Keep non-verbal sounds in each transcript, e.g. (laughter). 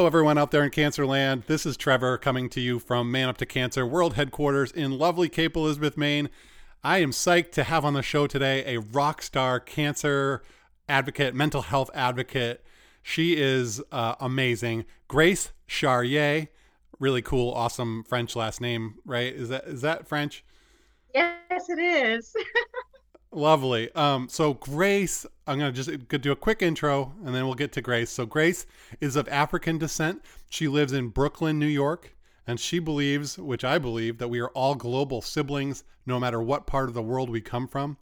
Hello, everyone out there in Cancer Land. This is Trevor coming to you from Man Up to Cancer World Headquarters in lovely Cape Elizabeth, Maine. I am psyched to have on the show today a rock star cancer advocate, mental health advocate. She is uh, amazing. Grace Charrier, really cool, awesome French last name, right? Is that is that French? Yes, it is. (laughs) Lovely. Um, so Grace, I'm gonna just do a quick intro, and then we'll get to Grace. So Grace is of African descent. She lives in Brooklyn, New York, and she believes, which I believe, that we are all global siblings, no matter what part of the world we come from.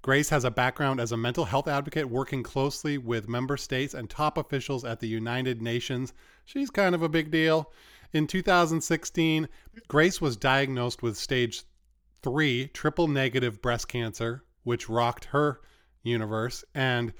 Grace has a background as a mental health advocate working closely with member states and top officials at the United Nations. She's kind of a big deal. In 2016, Grace was diagnosed with stage three triple negative breast cancer, which rocked her universe. And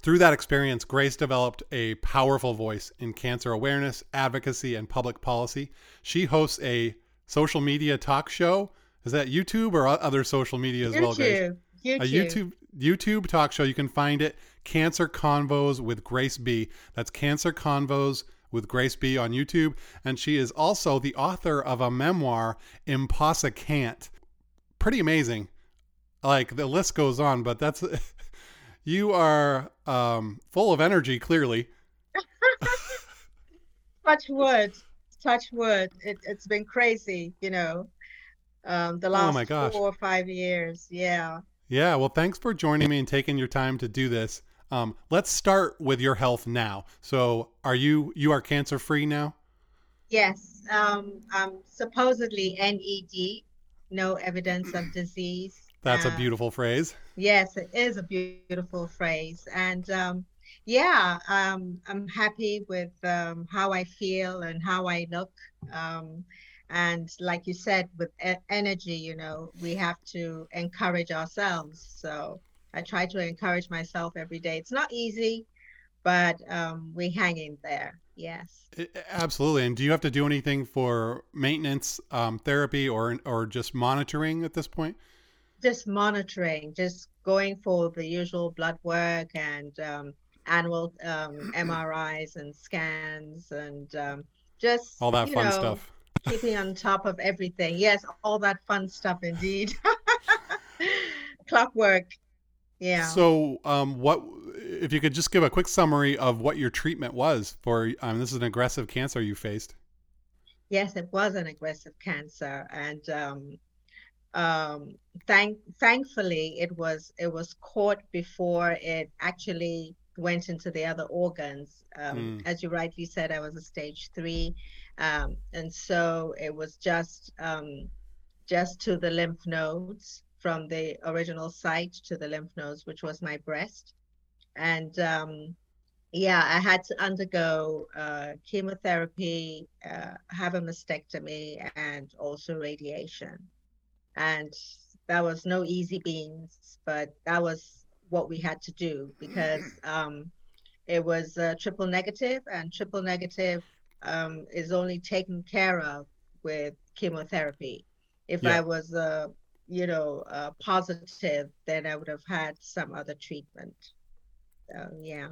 through that experience, Grace developed a powerful voice in cancer awareness, advocacy, and public policy. She hosts a social media talk show. Is that YouTube or other social media as YouTube. well, Grace? YouTube. A YouTube YouTube talk show. You can find it Cancer Convos with Grace B. That's Cancer Convos with Grace B on YouTube. And she is also the author of a memoir, Impossa Can't. Pretty amazing like the list goes on, but that's (laughs) you are um, full of energy. Clearly, (laughs) touch wood, touch wood. It, it's been crazy, you know, um, the last oh gosh. four or five years. Yeah. Yeah. Well, thanks for joining me and taking your time to do this. Um, let's start with your health now. So, are you you are cancer free now? Yes. Um, I'm supposedly NED, no evidence of disease. That's a beautiful phrase. Yes, it is a beautiful phrase. And um, yeah, um, I'm happy with um, how I feel and how I look. Um, and like you said, with e- energy, you know, we have to encourage ourselves. So I try to encourage myself every day. It's not easy, but um, we hang in there. Yes. It, absolutely. And do you have to do anything for maintenance um, therapy or or just monitoring at this point? Just monitoring, just going for the usual blood work and um, annual um, (clears throat) MRIs and scans and um, just all that fun know, stuff. keeping on top of everything. Yes, all that fun stuff indeed. (laughs) Clockwork. Yeah. So, um, what if you could just give a quick summary of what your treatment was for? Um, this is an aggressive cancer you faced. Yes, it was an aggressive cancer, and um, thank thankfully it was it was caught before it actually went into the other organs. Um, mm. As you rightly said, I was a stage three, um, and so it was just um, just to the lymph nodes from the original site to the lymph nodes, which was my breast, and um, yeah, I had to undergo uh, chemotherapy, uh, have a mastectomy, and also radiation and that was no easy beans, but that was what we had to do because um, it was uh, triple negative, and triple negative um, is only taken care of with chemotherapy. If yeah. I was, uh, you know, uh, positive, then I would have had some other treatment. So, yeah.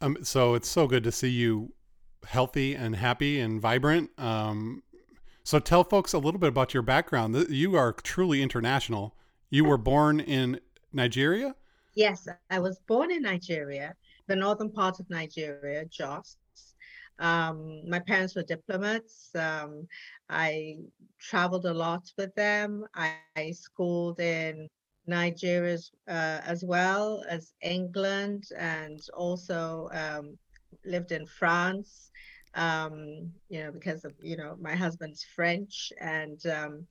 Um, so it's so good to see you healthy and happy and vibrant. Um, so tell folks a little bit about your background. You are truly international. You were born in Nigeria? Yes, I was born in Nigeria, the northern part of Nigeria, Jos. Um, my parents were diplomats. Um, I traveled a lot with them. I, I schooled in Nigeria uh, as well as England and also um, lived in France um, you know, because of, you know, my husband's French. And um,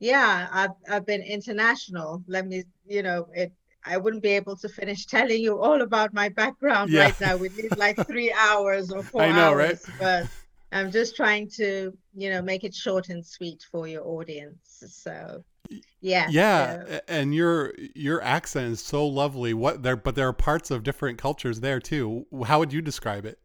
Yeah, I've I've been international. Let me, you know, it I wouldn't be able to finish (laughs) telling you all about my background Yeah. right now. We need like (laughs) three hours or four I know, right? hours, but I'm just trying to, you know, make it short and sweet for your audience. So, yeah, Yeah, so and your your accent is so lovely. What there, but there are parts of different cultures there too. How would you describe it?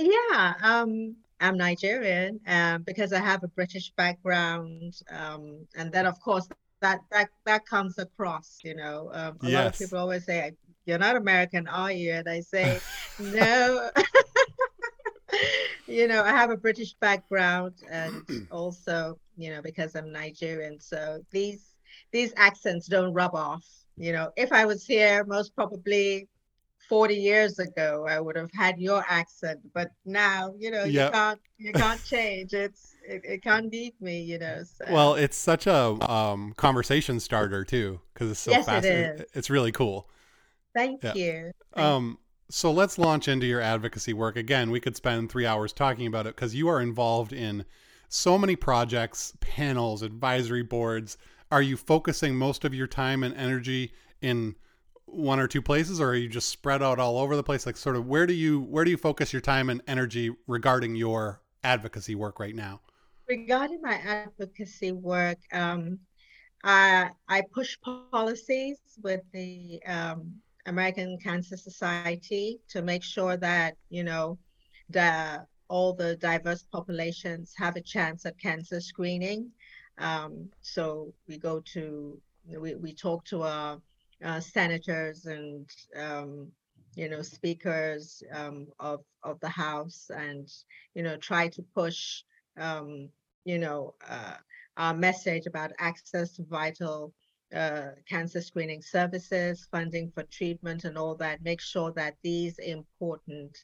Yeah, um, I'm Nigerian, um, because I have a British background, um, and then of course that that that comes across, you know. Um, a lot of people always say, "You're not American, are you?" And I say, (laughs) "No." (laughs) You know, I have a British background and (clears throat) also, you know, because I'm Nigerian, so these these accents don't rub off. You know, if I was here most probably 40 years ago, I would have had your accent, but now, you know, you can't you can't (laughs) change. It's it, it can't beat me, you know. Well, it's such a um, conversation starter too, because it's so yes, it fast. is. It, it's really cool. Thank Yeah. you. Thank Um, so let's launch into your advocacy work. Again, we could spend three hours talking about it because you are involved in so many projects, panels, advisory boards. Are you focusing most of your time and energy in one or two places, or are you just spread out all over the place? Like, sort of, where do you where do you focus your time and energy regarding your advocacy work right now? Regarding my advocacy work, um, I I push policies with the um, American Cancer Society to make sure that, you know, the all the diverse populations have a chance at cancer screening. Um, so we go to we, we talk to our uh, senators and um, you know speakers um, of of the House and you know try to push um, you know uh, our message about access to vital uh, cancer screening services, funding for treatment, and all that. Make sure that these important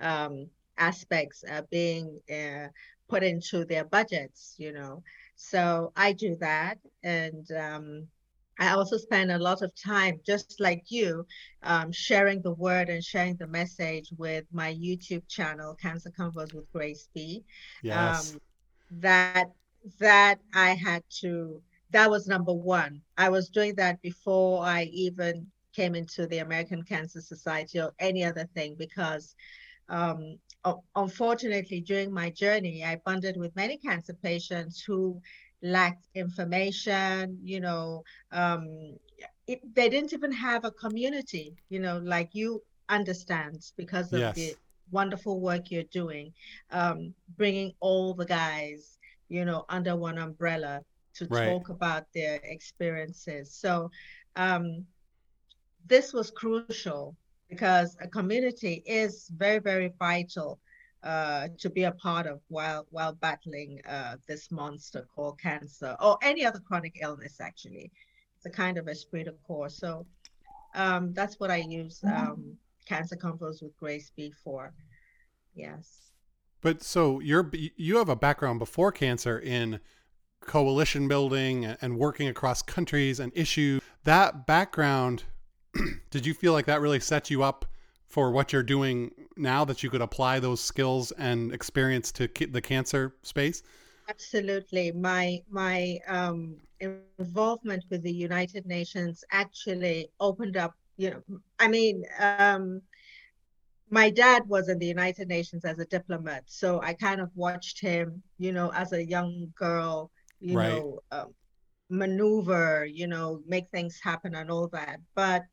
um, aspects are being uh, put into their budgets, you know. So I do that. And um, I also spend a lot of time, just like you, um, sharing the word and sharing the message with my YouTube channel, Cancer Convos with Grace B. Yes. Um, that that I had to, that was number one. I was doing that before I even came into the American Cancer Society or any other thing because um, unfortunately, during my journey, I bonded with many cancer patients who lacked information, you know, um, it, they didn't even have a community, you know, like you understand because of the wonderful work you're doing, um, bringing all the guys, you know, under one umbrella to Right. talk about their experiences. So, um, this was crucial because a community is very, very vital uh, to be a part of while while battling uh, this monster called cancer or any other chronic illness. Actually, it's a kind of esprit de corps. So um, that's what I use um, Cancer Convos with Grace B for. Yes. But so you're you have a background before cancer in coalition building and working across countries and issues. That background, (clears throat) did you feel like that really set you up for what you're doing now? That you could apply those skills and experience to ca- the cancer space? Absolutely. My my um, involvement with the United Nations actually opened up, you know, I mean, um, my dad was in the United Nations as a diplomat, so I kind of watched him, you know, as a young girl, you Right. know, um, maneuver, you know, make things happen and all that. But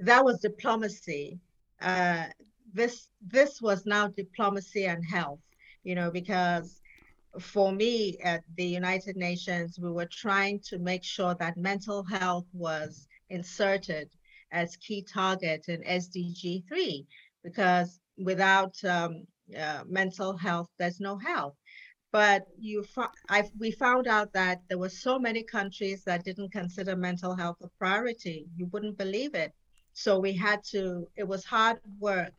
that was diplomacy. Uh, this this was now diplomacy and health, you know, because for me at the United Nations, we were trying to make sure that mental health was inserted as key target in SDG 3, because without um, uh, mental health, there's no health. But you, I've, we found out that there were so many countries that didn't consider mental health a priority. You wouldn't believe it. So we had to, it was hard work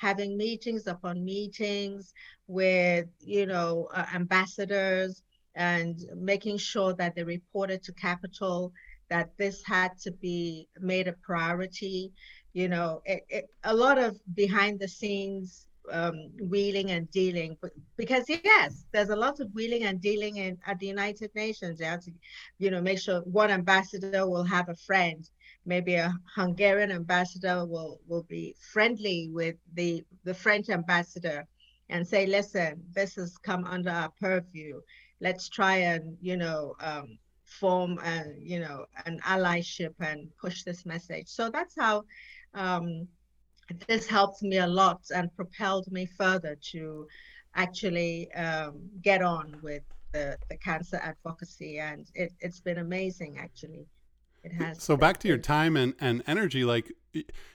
having meetings upon meetings with, you know, uh, ambassadors and making sure that they reported to Capital that this had to be made a priority. You know, it, it, a lot of behind the scenes um, wheeling and dealing because yes there's a lot of wheeling and dealing in at the united nations you have to you know make sure one ambassador will have a friend maybe a hungarian ambassador will will be friendly with the the french ambassador and say listen this has come under our purview. Let's try and you know um, form a, you know an allyship and push this message. So that's how um, this helped me a lot and propelled me further to actually um, get on with the, the cancer advocacy. And it, it's been amazing actually it has so back to your time and, and energy like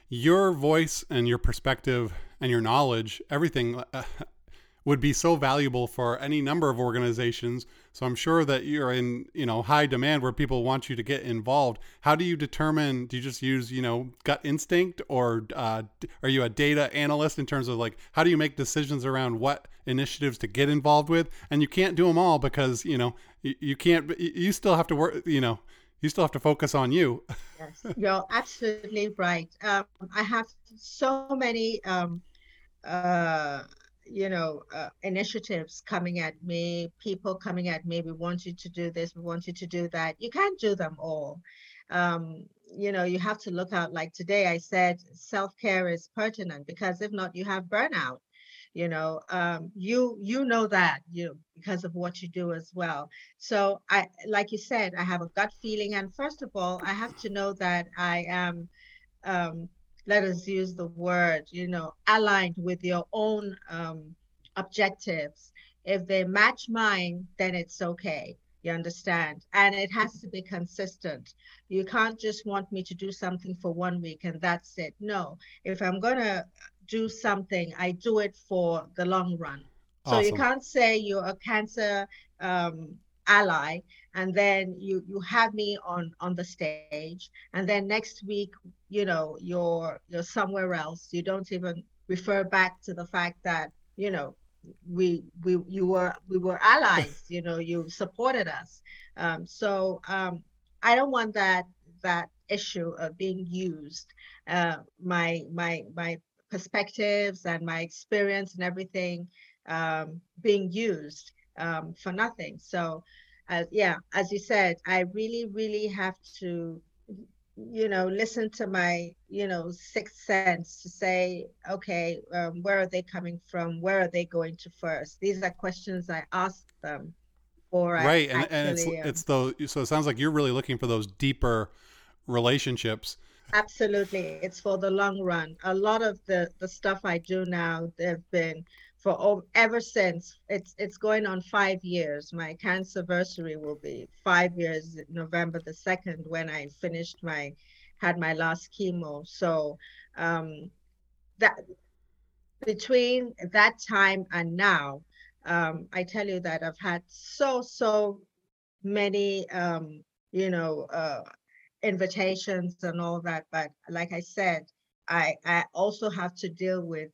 your voice and your perspective and your knowledge everything uh, (laughs) would be so valuable for any number of organizations. So I'm sure that you're in, you know, high demand where people want you to get involved. How do you determine? Do you just use, you know, gut instinct, or uh, are you a data analyst in terms of like how do you make decisions around what initiatives to get involved with? And you can't do them all because you know you, you can't. You still have to work. You know, you still have to focus on you. yes, you're absolutely right. Um, I have so many. Um, uh, you know uh, initiatives coming at me people coming at me we want you to do this we want you to do that you can't do them all um, you know you have to look out like today i said self-care is pertinent because if not you have burnout you know um, you you know that you because of what you do as well so i like you said i have a gut feeling and first of all i have to know that i am um, let us use the word, you know, aligned with your own um, objectives. If they match mine, then it's okay. You understand? And it has to be consistent. You can't just want me to do something for one week and that's it. No, if I'm going to do something, I do it for the long run. So you can't say you're a cancer um, ally and then you you have me on on the stage and then next week you know you're you're somewhere else. You don't even refer back to the fact that you know we we you were we were allies (laughs) you know you supported us. Um, so um, i don't want that that issue of being used uh, my my my perspectives and my experience and everything um, being used um, for nothing. So, uh, yeah, as you said, I really, really have to, you know, listen to my, you know, sixth sense to say, okay, um, where are they coming from? Where are they going to first? These are questions I ask them. Or right, and, actually, and it's um, it's those. So it sounds like you're really looking for those deeper relationships. Absolutely, it's for the long run. A lot of the the stuff I do now, they've been for ever since it's it's going on five years. My cancer anniversary will be five years november the 2nd when i finished my had my last chemo. So um that between that time and now um i tell you that i've had so so many um you know uh invitations and all that but like i said i i also have to deal with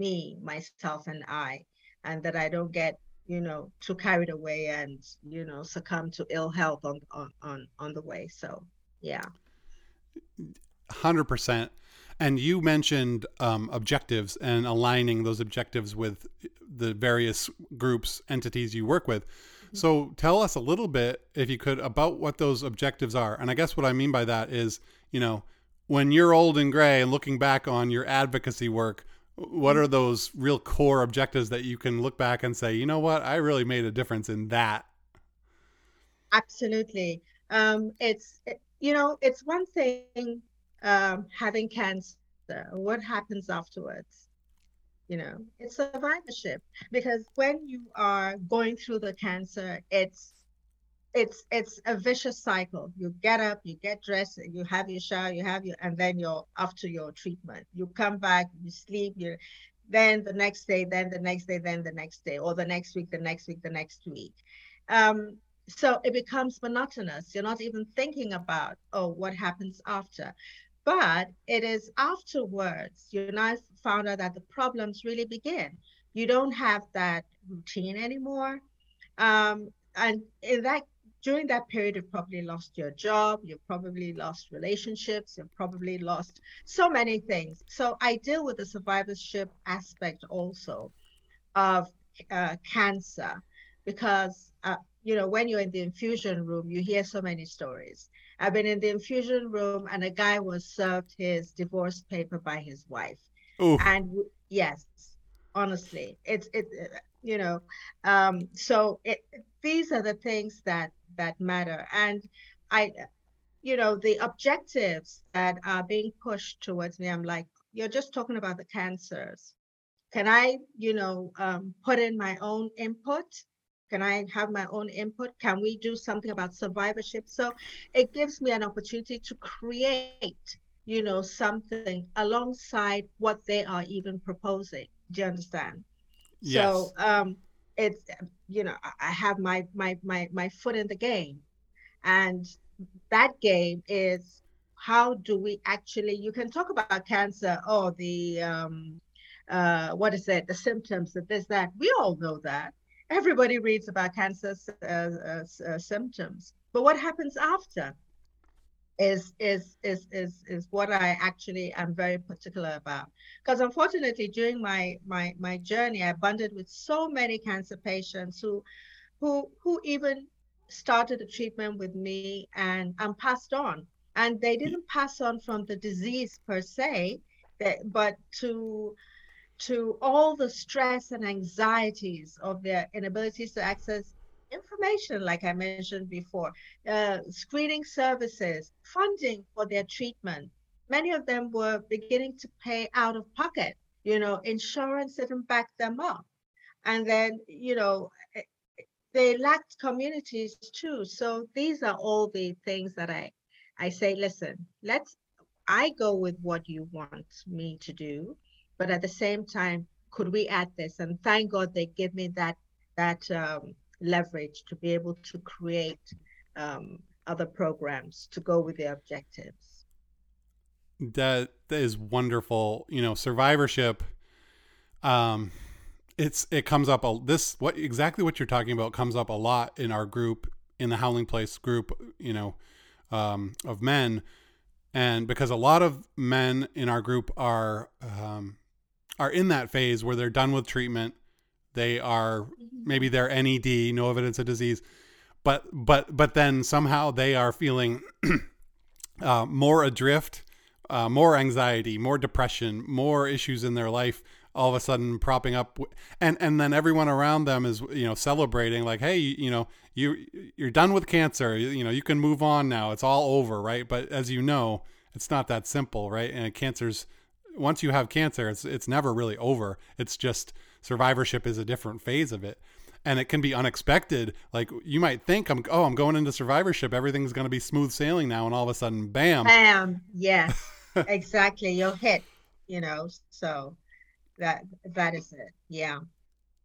me, myself, and I, and that I don't get you know too carried away and you know succumb to ill health on on on, on the way. So yeah, hundred percent. And you mentioned um, objectives and aligning those objectives with the various groups, entities you work with. So tell us a little bit, if you could, about what those objectives are. And I guess what I mean by that is, you know, when you're old and gray and looking back on your advocacy work, what are those real core objectives that you can look back and say, you know what, I really made a difference in that? Absolutely. Um, it's, it, you know, it's one thing um, having cancer, what happens afterwards? You know, it's survivorship because when you are going through the cancer, it's it's it's a vicious cycle. You get up, you get dressed, you have your shower, you have your, and then you're after your treatment. You come back, you sleep, you, then the next day, then the next day, then the next day, or the next week, the next week, the next week. Um, so it becomes monotonous. You're not even thinking about oh what happens after, but it is afterwards. You now found out that the problems really begin. You don't have that routine anymore. Um, and in that during that period, you've probably lost your job, you've probably lost relationships, you've probably lost so many things. So I deal with the survivorship aspect also of uh, cancer because, uh, you know, when you're in the infusion room, you hear so many stories. I've been in the infusion room and a guy was served his divorce paper by his wife. Ooh. And yes, honestly, it's, it, you know, um, so it, these are the things that that matter. And I, you know, the objectives that are being pushed towards me, I'm like, you're just talking about the cancers. Can I, you know, um, put in my own input? Can I have my own input? Can we do something about survivorship? So it gives me an opportunity to create, you know, something alongside what they are even proposing. Do you understand? Yes. So um, it's you know I have my my my my foot in the game, and that game is how do we actually you can talk about cancer or oh, the um, uh, what is it the symptoms that this that we all know that everybody reads about cancer uh, uh, uh, symptoms but what happens after is is is is is what I actually am very particular about. Because unfortunately, during my my my journey, I bonded with so many cancer patients who who who even started the treatment with me and and passed on. And they didn't pass on from the disease per se, but to to all the stress and anxieties of their inabilities to access information, like I mentioned before, uh, screening services, funding for their treatment. Many of them were beginning to pay out of pocket. You know, insurance didn't back them up. And then, you know, eh, they lacked communities too. So these are all the things that I, I say, listen, let's, I go with what you want me to do, but at the same time, could we add this? And thank God they give me that that um, leverage to be able to create um, other programs to go with their objectives. That that is wonderful. You know, survivorship. Um, it's it comes up a this what exactly what you're talking about comes up a lot in our group in the Howling Place group. You know, um, of men, and because a lot of men in our group are um, are in that phase where they're done with treatment they are mm-hmm. maybe they're NED, no evidence of disease, but but but then somehow they are feeling (clears throat) uh, more adrift, uh, more anxiety, more depression, more issues in their life. All of a sudden, propping up, and and then everyone around them is you know celebrating like, hey, you, you know, you you're done with cancer. You, you know, you can move on now. It's all over, right? But as you know, it's not that simple, right? And cancer's once you have cancer, it's it's never really over. It's just survivorship is a different phase of it. And it can be unexpected. Like you might think i'm oh i'm going into survivorship. Everything's going to be smooth sailing now and all of a sudden bam. Bam. Yes (laughs) exactly. You'll hit you know? So that that is it. Yeah.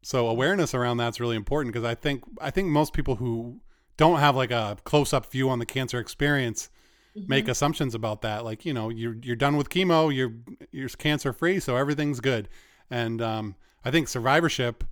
So awareness around that's really important because i think i think most people who don't have like a close-up view on the cancer experience mm-hmm. make assumptions about that like you know you're you're done with chemo you're you're cancer free so everything's good and um I think survivorship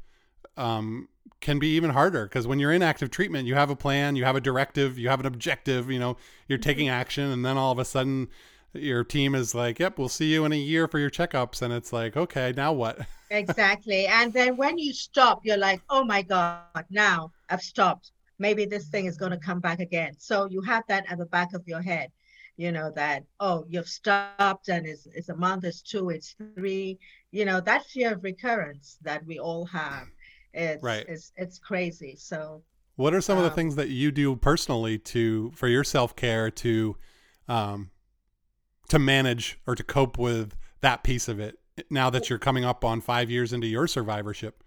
um, can be even harder because when you're in active treatment, you have a plan, you have a directive, you have an objective, you know, you're mm-hmm. taking action, and then all of a sudden your team is like, yep, we'll see you in a year for your checkups. And it's like, okay, now what? (laughs) exactly. And then when you stop, you're like, oh my God, now I've stopped. Maybe this thing is going to come back again. So you have that at the back of your head you know that oh you've stopped and it's, it's a month it's two it's three you know that fear of recurrence that we all have it's right. it's, it's crazy so what are some um, of the um, things that you do personally to for your self-care to um to manage or to cope with that piece of it now that you're coming up on five years into your survivorship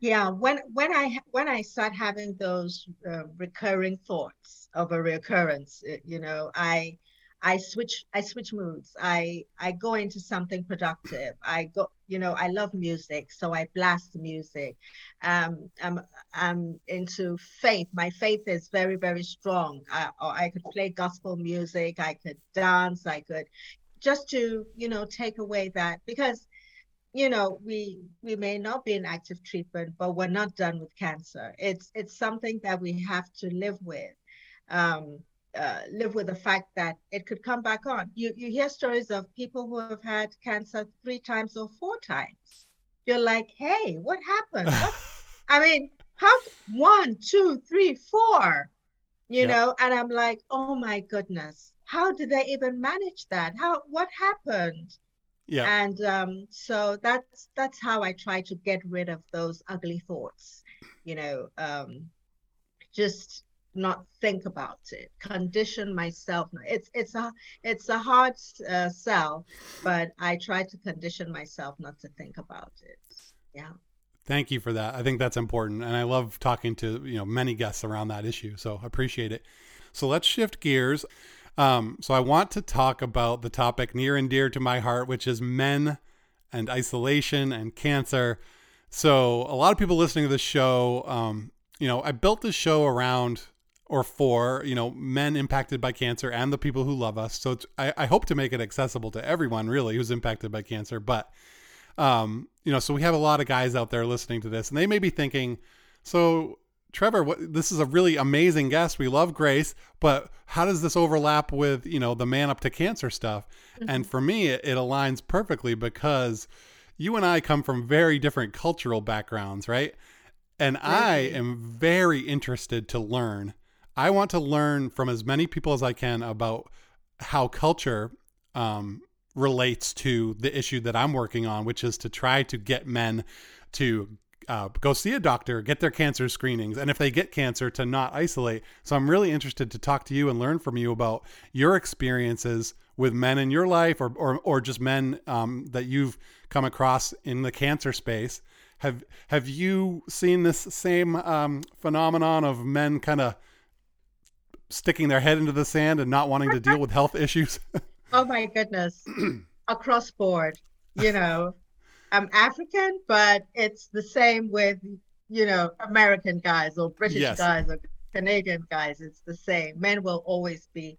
yeah when when i when i start having those uh, recurring thoughts of a recurrence uh, you know i i switch i switch moods. I i go into something productive. I go you know i love music so i blast music. Um i'm i'm into faith. My faith is very very strong. I, i could play gospel music i could dance i could just to you know take away that because you know, we we may not be in active treatment, but we're not done with cancer. It's it's something that we have to live with. Um, uh, live with the fact that it could come back on. You you hear stories of people who have had cancer three times or four times. You're like, hey, what happened? (laughs) What? I mean, how one, two, three, four, you yep. know? And I'm like, oh my goodness, how did they even manage that? How what happened? Yeah. And um, so that's that's how I try to get rid of those ugly thoughts. You know, um, just not think about it. Condition myself. It's it's a it's a hard uh, sell, but I try to condition myself not to think about it. Yeah. Thank you for that. I think that's important, and I love talking to you know many guests around that issue. So appreciate it. So let's shift gears. Um, so I want to talk about the topic near and dear to my heart, which is men and isolation and cancer. So a lot of people listening to this show, um, you know, I built this show around or for you know men impacted by cancer and the people who love us. So I, I hope to make it accessible to everyone really who's impacted by cancer. But um, you know, so we have a lot of guys out there listening to this, and they may be thinking, so Trevor, what, this is a really amazing guest. We love Grace, but how does this overlap with you know the man up to cancer stuff? Mm-hmm. And for me, it, it aligns perfectly because you and I come from very different cultural backgrounds, right? And. I am very interested to learn. I want to learn from as many people as I can about how culture um, relates to the issue that I'm working on, which is to try to get men to uh, go see a doctor, get their cancer screenings, and if they get cancer, to not isolate. So I'm really interested to talk to you and learn from you about your experiences with men in your life, or or, or just men um, that you've come across in the cancer space. Have Have you seen this same um, phenomenon of men kind of sticking their head into the sand and not wanting to deal with health issues? (laughs) oh my goodness, (clears throat) across board, you know. I'm African, but it's the same with you know American guys or British yes. guys or Canadian guys. It's the same. Men will always be.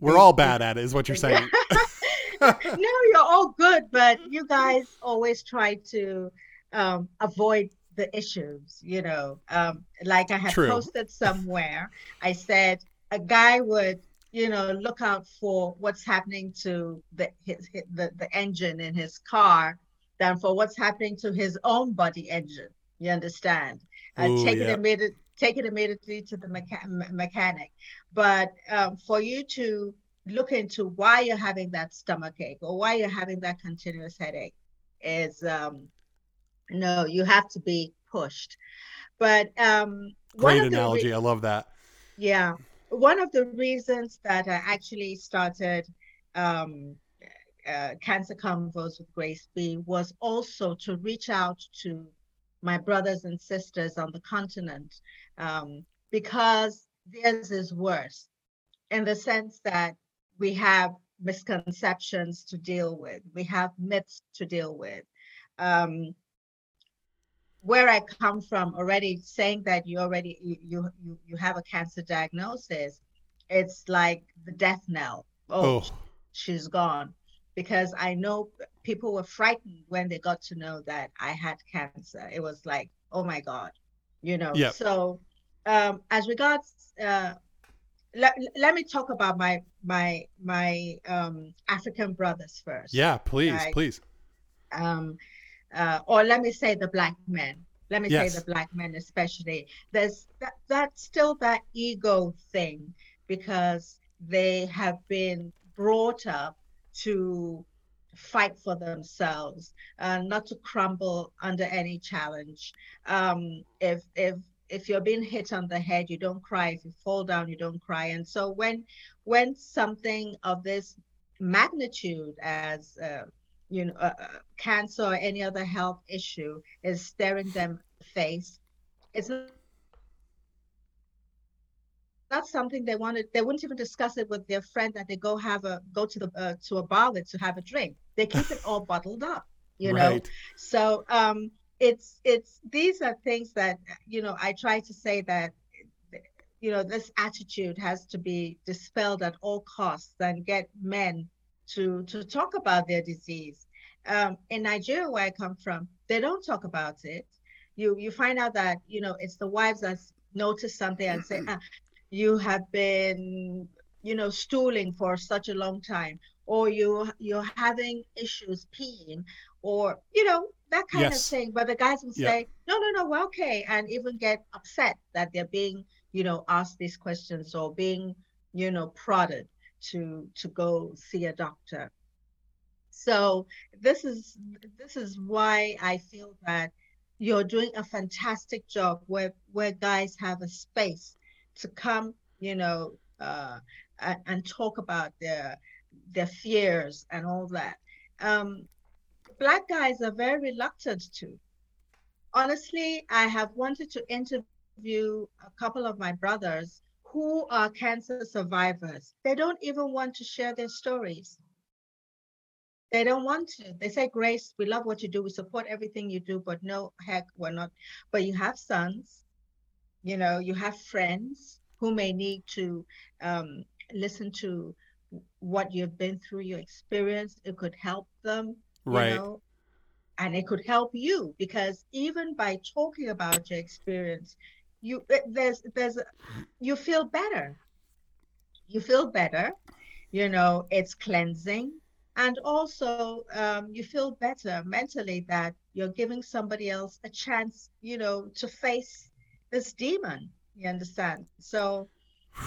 We're all bad at it, is what you're saying. (laughs) no, you're all good, but you guys always try to um, avoid the issues. You know, um, like I had True. posted somewhere. I said a guy would you know look out for what's happening to the his, his, the, the engine in his car than for what's happening to his own body engine. You understand? Uh, Ooh, take yeah. it immediately. Take it immediately to the mecha- mechanic. But um, for you to look into why you're having that stomach ache or why you're having that continuous headache is um, no, you have to be pushed. But um, great analogy. Re- I love that. Yeah, one of the reasons that I actually started um, uh, Cancer Convos with Grace B was also to reach out to my brothers and sisters on the continent um, because theirs is worse in the sense that we have misconceptions to deal with, we have myths to deal with. Um, where I come from, already saying that you already you you you have a cancer diagnosis, it's like the death knell. Oh, oh. she's gone because I know people were frightened when they got to know that I had cancer. It was like, oh my God, you know. Yep. So um, as regards, uh, let, let me talk about my my my um, African brothers first. Yeah, please, right? please. Um, uh, or let me say the black men. Let me yes. say the black men especially. There's that, that's still that ego thing because they have been brought up to fight for themselves, uh, not to crumble under any challenge. Um, if if if you're being hit on the head, you don't cry. If you fall down, you don't cry. And so when when something of this magnitude as uh, you know uh, uh cancer or any other health issue is staring them face, it's not something they wanted. They wouldn't even discuss it with their friend that they go have a go to the uh, to a bar with to have a drink. They keep it all bottled up, (laughs) you right. know. So um, it's it's these are things that you know I try to say that you know this attitude has to be dispelled at all costs and get men to to talk about their disease um, in Nigeria, where I come from, they don't talk about it. You you find out that you know it's the wives that notice something and say, (clears throat) ah, "You have been, you know, stooling for such a long time, or you you're having issues peeing, or you know that kind yes. of thing." But the guys will say, "No, no, no, we're okay," and even get upset that they're being, you know, asked these questions or being, you know, prodded to to go see a doctor so this is this is why I feel that you're doing a fantastic job where where guys have a space to come, you know, uh, and, talk about their their fears and all that. Um, black guys are very reluctant to. Honestly, I have wanted to interview a couple of my brothers who are cancer survivors. They don't even want to share their stories. They don't want to. They say, Grace, we love what you do. We support everything you do, but no, heck, we're not. But you have sons, you know, you have friends who may need to um, listen to what you've been through, your experience. It could help them, right. Know, and it could help you because even by talking about your experience, you there's there's you feel better. You feel better. You know, it's cleansing and also um, you feel better mentally that you're giving somebody else a chance you know to face this demon you understand so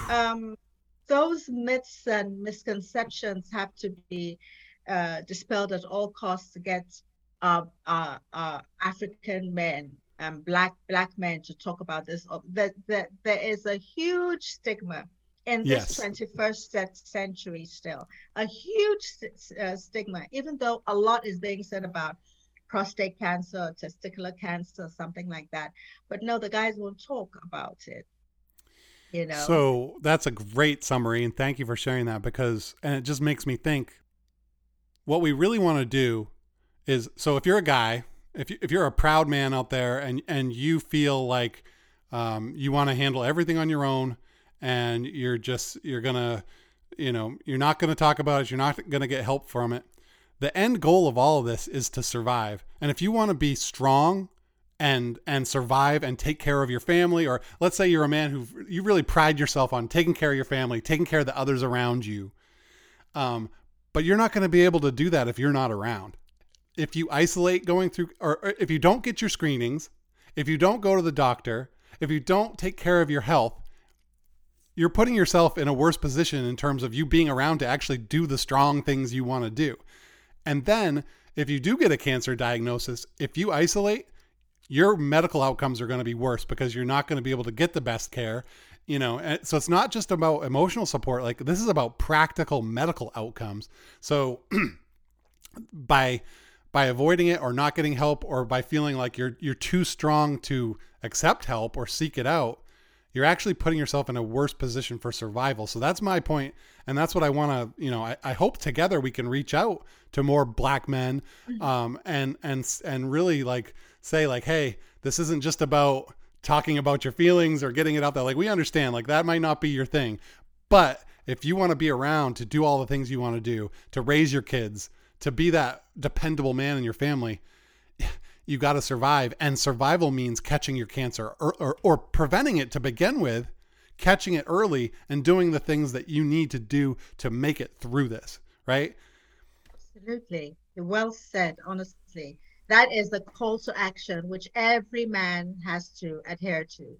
um, those myths and misconceptions have to be uh, dispelled at all costs to get uh, uh, uh, African men and black black men to talk about this. That, that there is a huge stigma in this yes. 21st century still a huge uh, stigma even though a lot is being said about prostate cancer testicular cancer something like that. But no the guys won't talk about it you know? So that's a great summary and thank you for sharing that because and it just makes me think what we really want to do is so if you're a guy if, you, if you're a proud man out there and and you feel like um, you want to handle everything on your own and you're just you're gonna you know you're not gonna talk about it you're not gonna get help from it the end goal of all of this is to survive and if you want to be strong and and survive and take care of your family or let's say you're a man who you really pride yourself on taking care of your family taking care of the others around you um, but you're not going to be able to do that if you're not around if you isolate going through or, or if you don't get your screenings if you don't go to the doctor if you don't take care of your health you're putting yourself in a worse position in terms of you being around to actually do the strong things you want to do. And then if you do get a cancer diagnosis, if you isolate, your medical outcomes are going to be worse because you're not going to be able to get the best care you know so it's not just about emotional support like this is about practical medical outcomes. So (clears throat) by by avoiding it or not getting help or by feeling like you're you're too strong to accept help or seek it out you're actually putting yourself in a worse position for survival. So that's my point, and that's what I want to, you know, I, I, hope together we can reach out to more black men, mm-hmm. um, and and and really like say like, hey, this isn't just about talking about your feelings or getting it out there. Like we understand, like that might not be your thing, but if you want to be around to do all the things you want to do, to raise your kids, to be that dependable man in your family, you got to survive. And survival means catching your cancer or, or, or, preventing it to begin with, catching it early and doing the things that you need to do to make it through this, right? Absolutely. Well said, honestly. That is the call to action, which every man has to adhere to.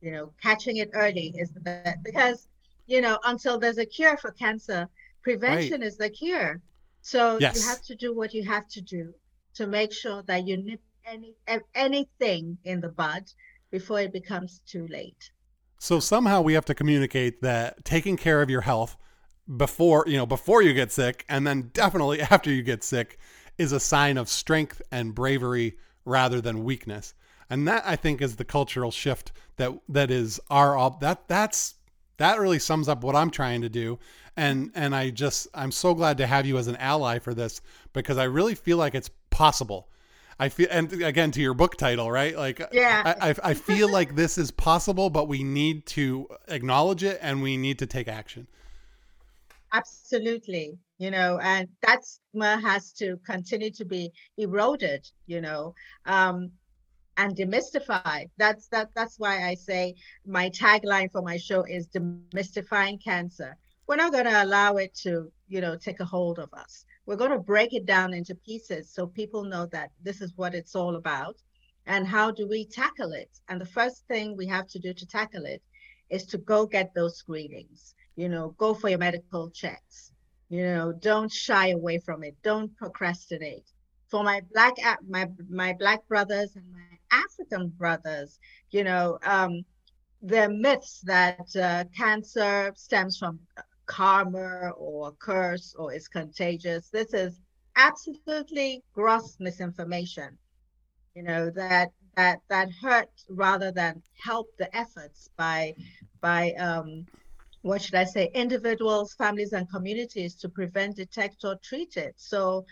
You know, catching it early is the best because, you know, until there's a cure for cancer, prevention right. is the cure. So yes. you have to do what you have to do to make sure that you nip any anything in the bud before it becomes too late. So somehow we have to communicate that taking care of your health before, you know, before you get sick and then definitely (laughs) after you get sick is a sign of strength and bravery rather than weakness. And that I think is the cultural shift that that is our that that's that really sums up what I'm trying to do. And and I just I'm so glad to have you as an ally for this because I really feel like it's possible. I feel, and again to your book title, right? Like, yeah, I, I feel like this is possible, but we need to acknowledge it and we need to take action. Absolutely, you know, and that stigma has to continue to be eroded, you know, um, and demystified. That's that. That's why I say my tagline for my show is demystifying cancer. We're not going to allow it to, you know, take a hold of us. We're going to break it down into pieces so people know that this is what it's all about and how do we tackle it. And the first thing we have to do to tackle it is to go get those screenings. You know, go for your medical checks you know don't shy away from it don't procrastinate for my black my my black brothers and my african brothers you know um the myths that uh, cancer stems from karma or a curse or is contagious this is absolutely gross misinformation you know that that that hurt rather than help the efforts by by um what should I say, individuals, families, and communities to prevent, detect, or treat it. So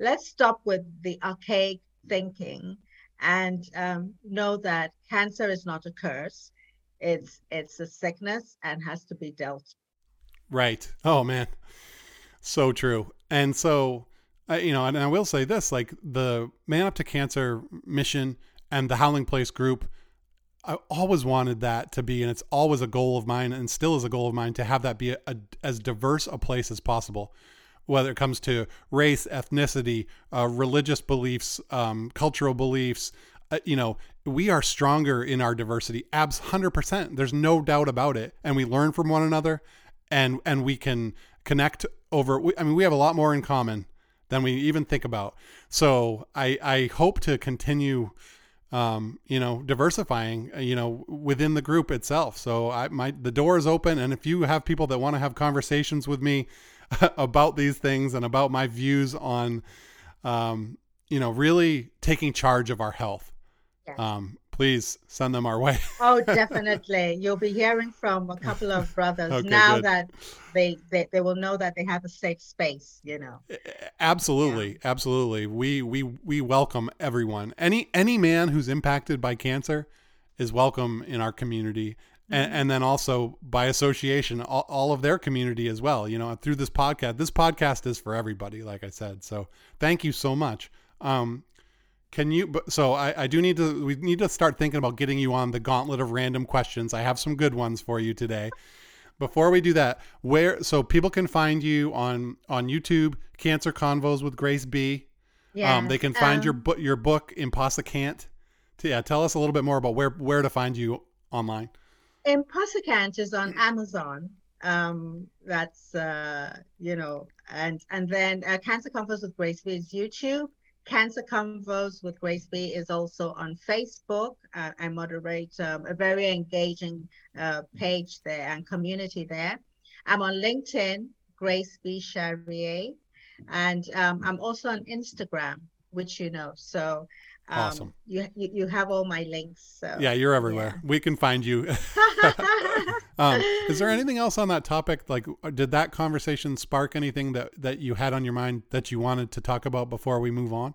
let's stop with the archaic thinking and um, know that cancer is not a curse. It's it's a sickness and has to be dealt. Right. Oh man, so true. And so, uh, you know, and I will say this: like the Man Up to Cancer mission and the Howling Place group I always wanted that to be, and it's always a goal of mine, and still is a goal of mine to have that be a, a, as diverse a place as possible, whether it comes to race, ethnicity, uh, religious beliefs, um, cultural beliefs. Uh, you know, we are stronger in our diversity, abs hundred percent. There's no doubt about it, and we learn from one another, and and we can connect over. We, I mean, we have a lot more in common than we even think about. So I I hope to continue um, you know, diversifying, uh, you know, within the group itself. So I my the door is open, and if you have people that want to have conversations with me (laughs) about these things and about my views on, um, you know, really taking charge of our health, um, please send them our way. oh, (laughs) definitely. You'll be hearing from a couple of brothers okay, now good. that they, they they will know that they have a safe space, you know. Absolutely. Yeah. Absolutely. We we we welcome everyone. Any any man who's impacted by cancer is welcome in our community. Mm-hmm. And, and, then also by association, all, all of their community as well. You know, through this podcast, this podcast is for everybody, like I said. So thank you so much. Um, can you? So I, I do need to. We need to start thinking about getting you on the gauntlet of random questions. I have some good ones for you today. Before we do that, where so people can find you on on YouTube, Cancer Convos with Grace B. Yeah. Um, they can find um, your book your book Impossicant. Yeah, tell us a little bit more about where where to find you online. Impossicant is on Amazon. Um, that's uh, you know, and and then uh, Cancer Convos with Grace B is YouTube Cancer Convos with Grace B is also on Facebook. Uh, I moderate um, a very engaging uh, page there and community there. I'm on LinkedIn, Grace B. Charrier, and um, I'm also on Instagram, which you know. So um, awesome. You, you, you have all my links. So yeah, you're everywhere. Yeah. We can find you. (laughs) um, is there anything else on that topic? Like, uh, did that conversation spark anything that that you had on your mind that you wanted to talk about before we move on?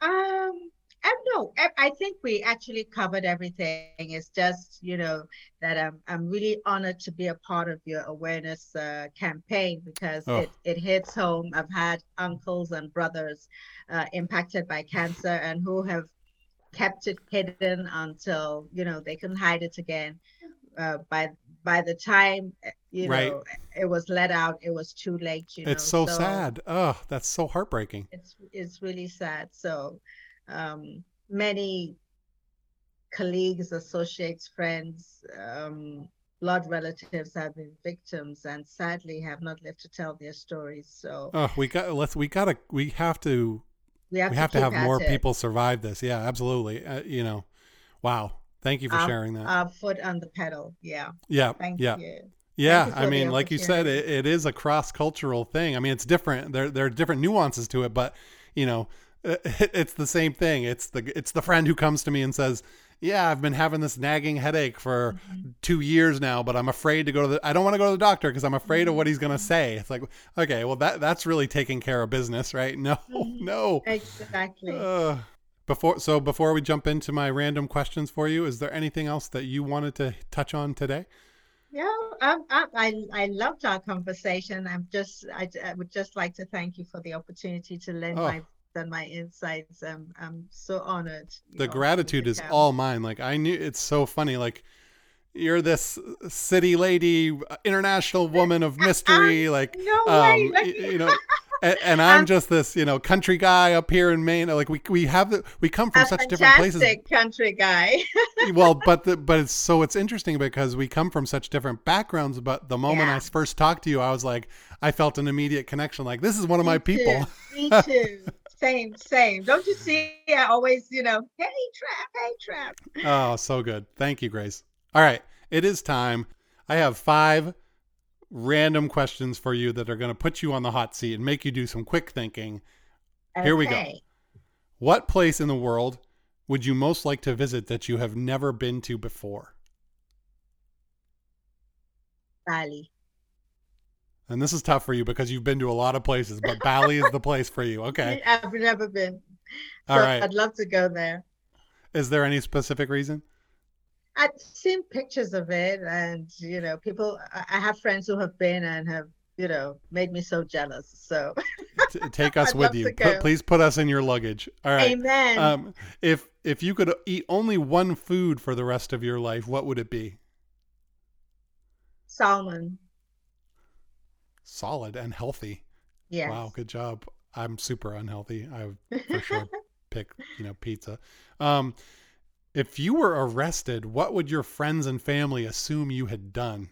Um, I no, I think we actually covered everything. It's just you know that I'm I'm really honored to be a part of your awareness uh, campaign because oh. it it hits home. I've had uncles and brothers uh, impacted by cancer and who have kept it hidden until you know they can hide it again. Uh, by by the time eh, you right. know it was let out, it was too late. You know, it's so, so sad. Oh, that's so heartbreaking. It's it's really sad. So um, many colleagues, associates, friends, um, blood relatives have been victims and sadly have not lived to tell their stories. So oh, we got let's we gotta we have to we have, we to, have to have more it. people survive this. Yeah, absolutely. Uh, you know, wow. Thank you for our, sharing that. Our foot on the pedal. Yeah. Yeah. Thank yeah. you. Yeah, I mean, like you said, it, it is a cross cultural thing. I mean, it's different. There there are different nuances to it, but you know, (laughs) it's the same thing. It's the it's the friend who comes to me and says, "Yeah, I've been having this nagging headache for mm-hmm. two years now, but I'm afraid to go to the. I don't want to go to the doctor because I'm afraid mm-hmm. of what he's gonna say." It's like, okay, well that that's really taking care of business, right? (laughs) No, mm-hmm. no, exactly. Uh, before so before we jump into my random questions for you, is there anything else that you wanted to touch on today? Yeah, I, I, I I loved our conversation. I'm just, I, I would just like to thank you for the opportunity to lend Oh. my and my insights. Um, I'm so honored. the know, gratitude is all mine. Like I knew it's so funny. Like you're this city lady, international (laughs) woman of mystery. Like No way. um, Look y- at- you know. (laughs) And, and I'm I'm- just this, you know, country guy up here in Maine. Like we we have the, we come from such different places. country guy. well, but the, but it's so it's interesting because we come from such different backgrounds. But the moment I first talked to you, I was like, I felt an immediate connection. Like this is one of my Me people. Me too. Same, same. Don't you see? I always, you know, hey trap, hey trap. Oh, so good. Thank you, Grace. All right, it is time. I have five random questions for you that are going to put you on the hot seat and make you do some quick thinking. Here we go. What place in the world would you most like to visit that you have never been to before? Bali. And this is tough for you because you've been to a lot of places, but Bali is the place for you. Okay. (laughs) I've never been. So All right. I'd love to go there. Is there any specific reason? I've seen pictures of it, and you know, people. I have friends who have been and have, you know, made me so jealous. So, T- take (laughs) us with you. Put, please put us in your luggage. All right. amen. Um, if if you could eat only one food for the rest of your life, what would it be? Salmon. Solid and healthy. Yeah. Wow, good job. I'm super unhealthy. I would (laughs) for sure pick, you know, pizza. Um, if you were arrested, what would your friends and family assume you had done?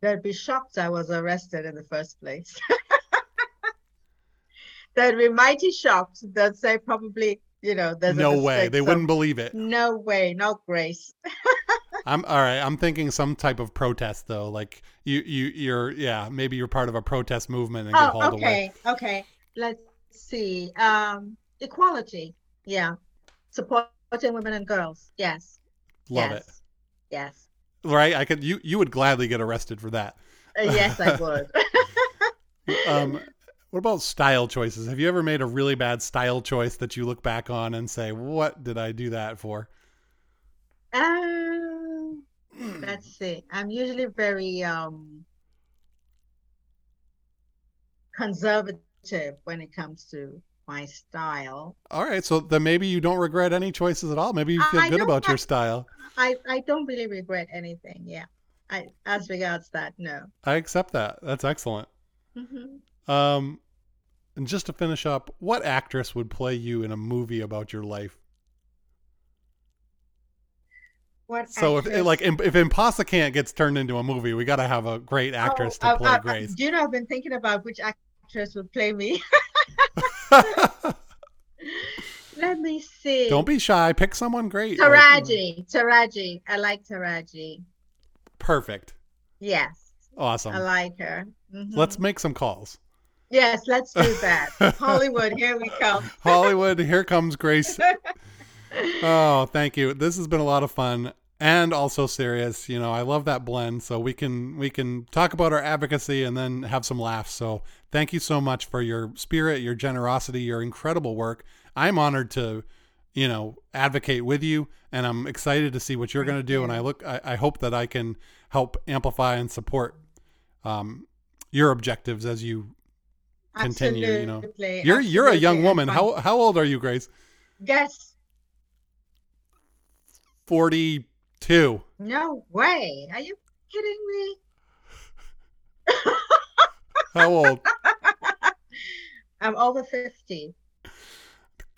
They'd be shocked I was arrested in the first place. (laughs) They'd be mighty shocked. They'd say probably, you know, there's no way. They some- wouldn't believe it. No way, not Grace. (laughs) I'm all right. I'm thinking some type of protest though. Like you, you, you're, yeah, maybe you're part of a protest movement and get Oh, hauled away. okay, okay. Let's see. Um, equality. Yeah. Supporting women and girls. Yes. Love yes. Yes. Right? I could. You, you would gladly get arrested for that. Uh, yes, I (laughs) would. Um, what about style choices? Have you ever made a really bad style choice that you look back on and say, "What did I do that for?" um, let's see. I'm usually very um conservative when it comes to my style. All right, so then maybe you don't regret any choices at all. Maybe you feel I good about your style. I I don't really regret anything. Yeah. I as regards that, no. I accept that. That's excellent. hmm Um, and just to finish up, what actress would play you in a movie about your life? What So if eh, actress- like if Impossible gets turned into a movie, we got to have a great oh, actress Oh, to uh, play I- I- I- Grace. You know I've been thinking about which actress would play me? (laughs) (laughs) Let me see. Don't be shy. Pick someone great. Taraji. Taraji. I like Taraji. Perfect. Yes, Awesome. I like her. Mhm. Let's make some calls. Yes, let's do that. (laughs) Hollywood, here we come. Hollywood, here comes Grace. Oh, thank you. This has been a lot of fun and also serious. You know, I love that blend. So we can we can talk about our advocacy and then have some laughs. So thank you so much for your spirit, your generosity, your incredible work. I'm honored to, you know, advocate with you, and I'm excited to see what you're going to do. And I look, I, I hope that I can help amplify and support um, your objectives as you continue. You know, you're you're a young woman. How how old are you, Grace? Yes. Forty two. No way. Are you kidding me? (laughs) How old? (laughs) I'm over 50.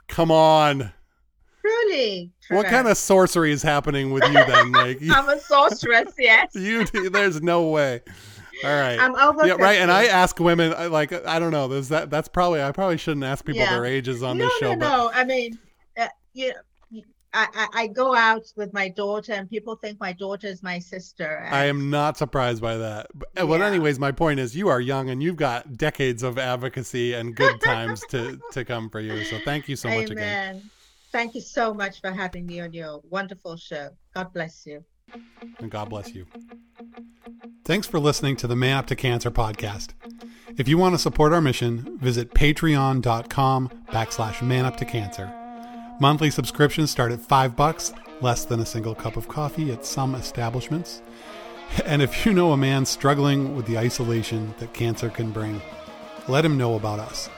Come on. Truly. What kind of sorcery is happening with you then? (laughs) Like you, I'm a sorceress, yes. you there's no way. All right. I'm over yeah, right. And I ask women like I don't know. There's that. That's probably I probably shouldn't ask people Yeah. their ages on no, this show. no, but no. I mean, uh, you I, I, go out with my daughter, and people think my daughter is my sister. I am not surprised by that. But, uh, well, anyways, my point is you are young and you've got decades of advocacy and good (laughs) times to to come for you. So thank you so much again. Amen. Thank you so much for having me on your wonderful show. God bless you. and God bless you. Thanks for listening to the Man Up to Cancer podcast. If you want to support our mission, visit patreon.com backslash man up to cancer. Monthly subscriptions start at five bucks, less than a single cup of coffee at some establishments. (laughs) And if you know a man struggling with the isolation that cancer can bring, let him know about us.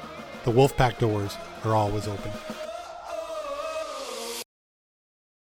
The Wolfpack doors are always open.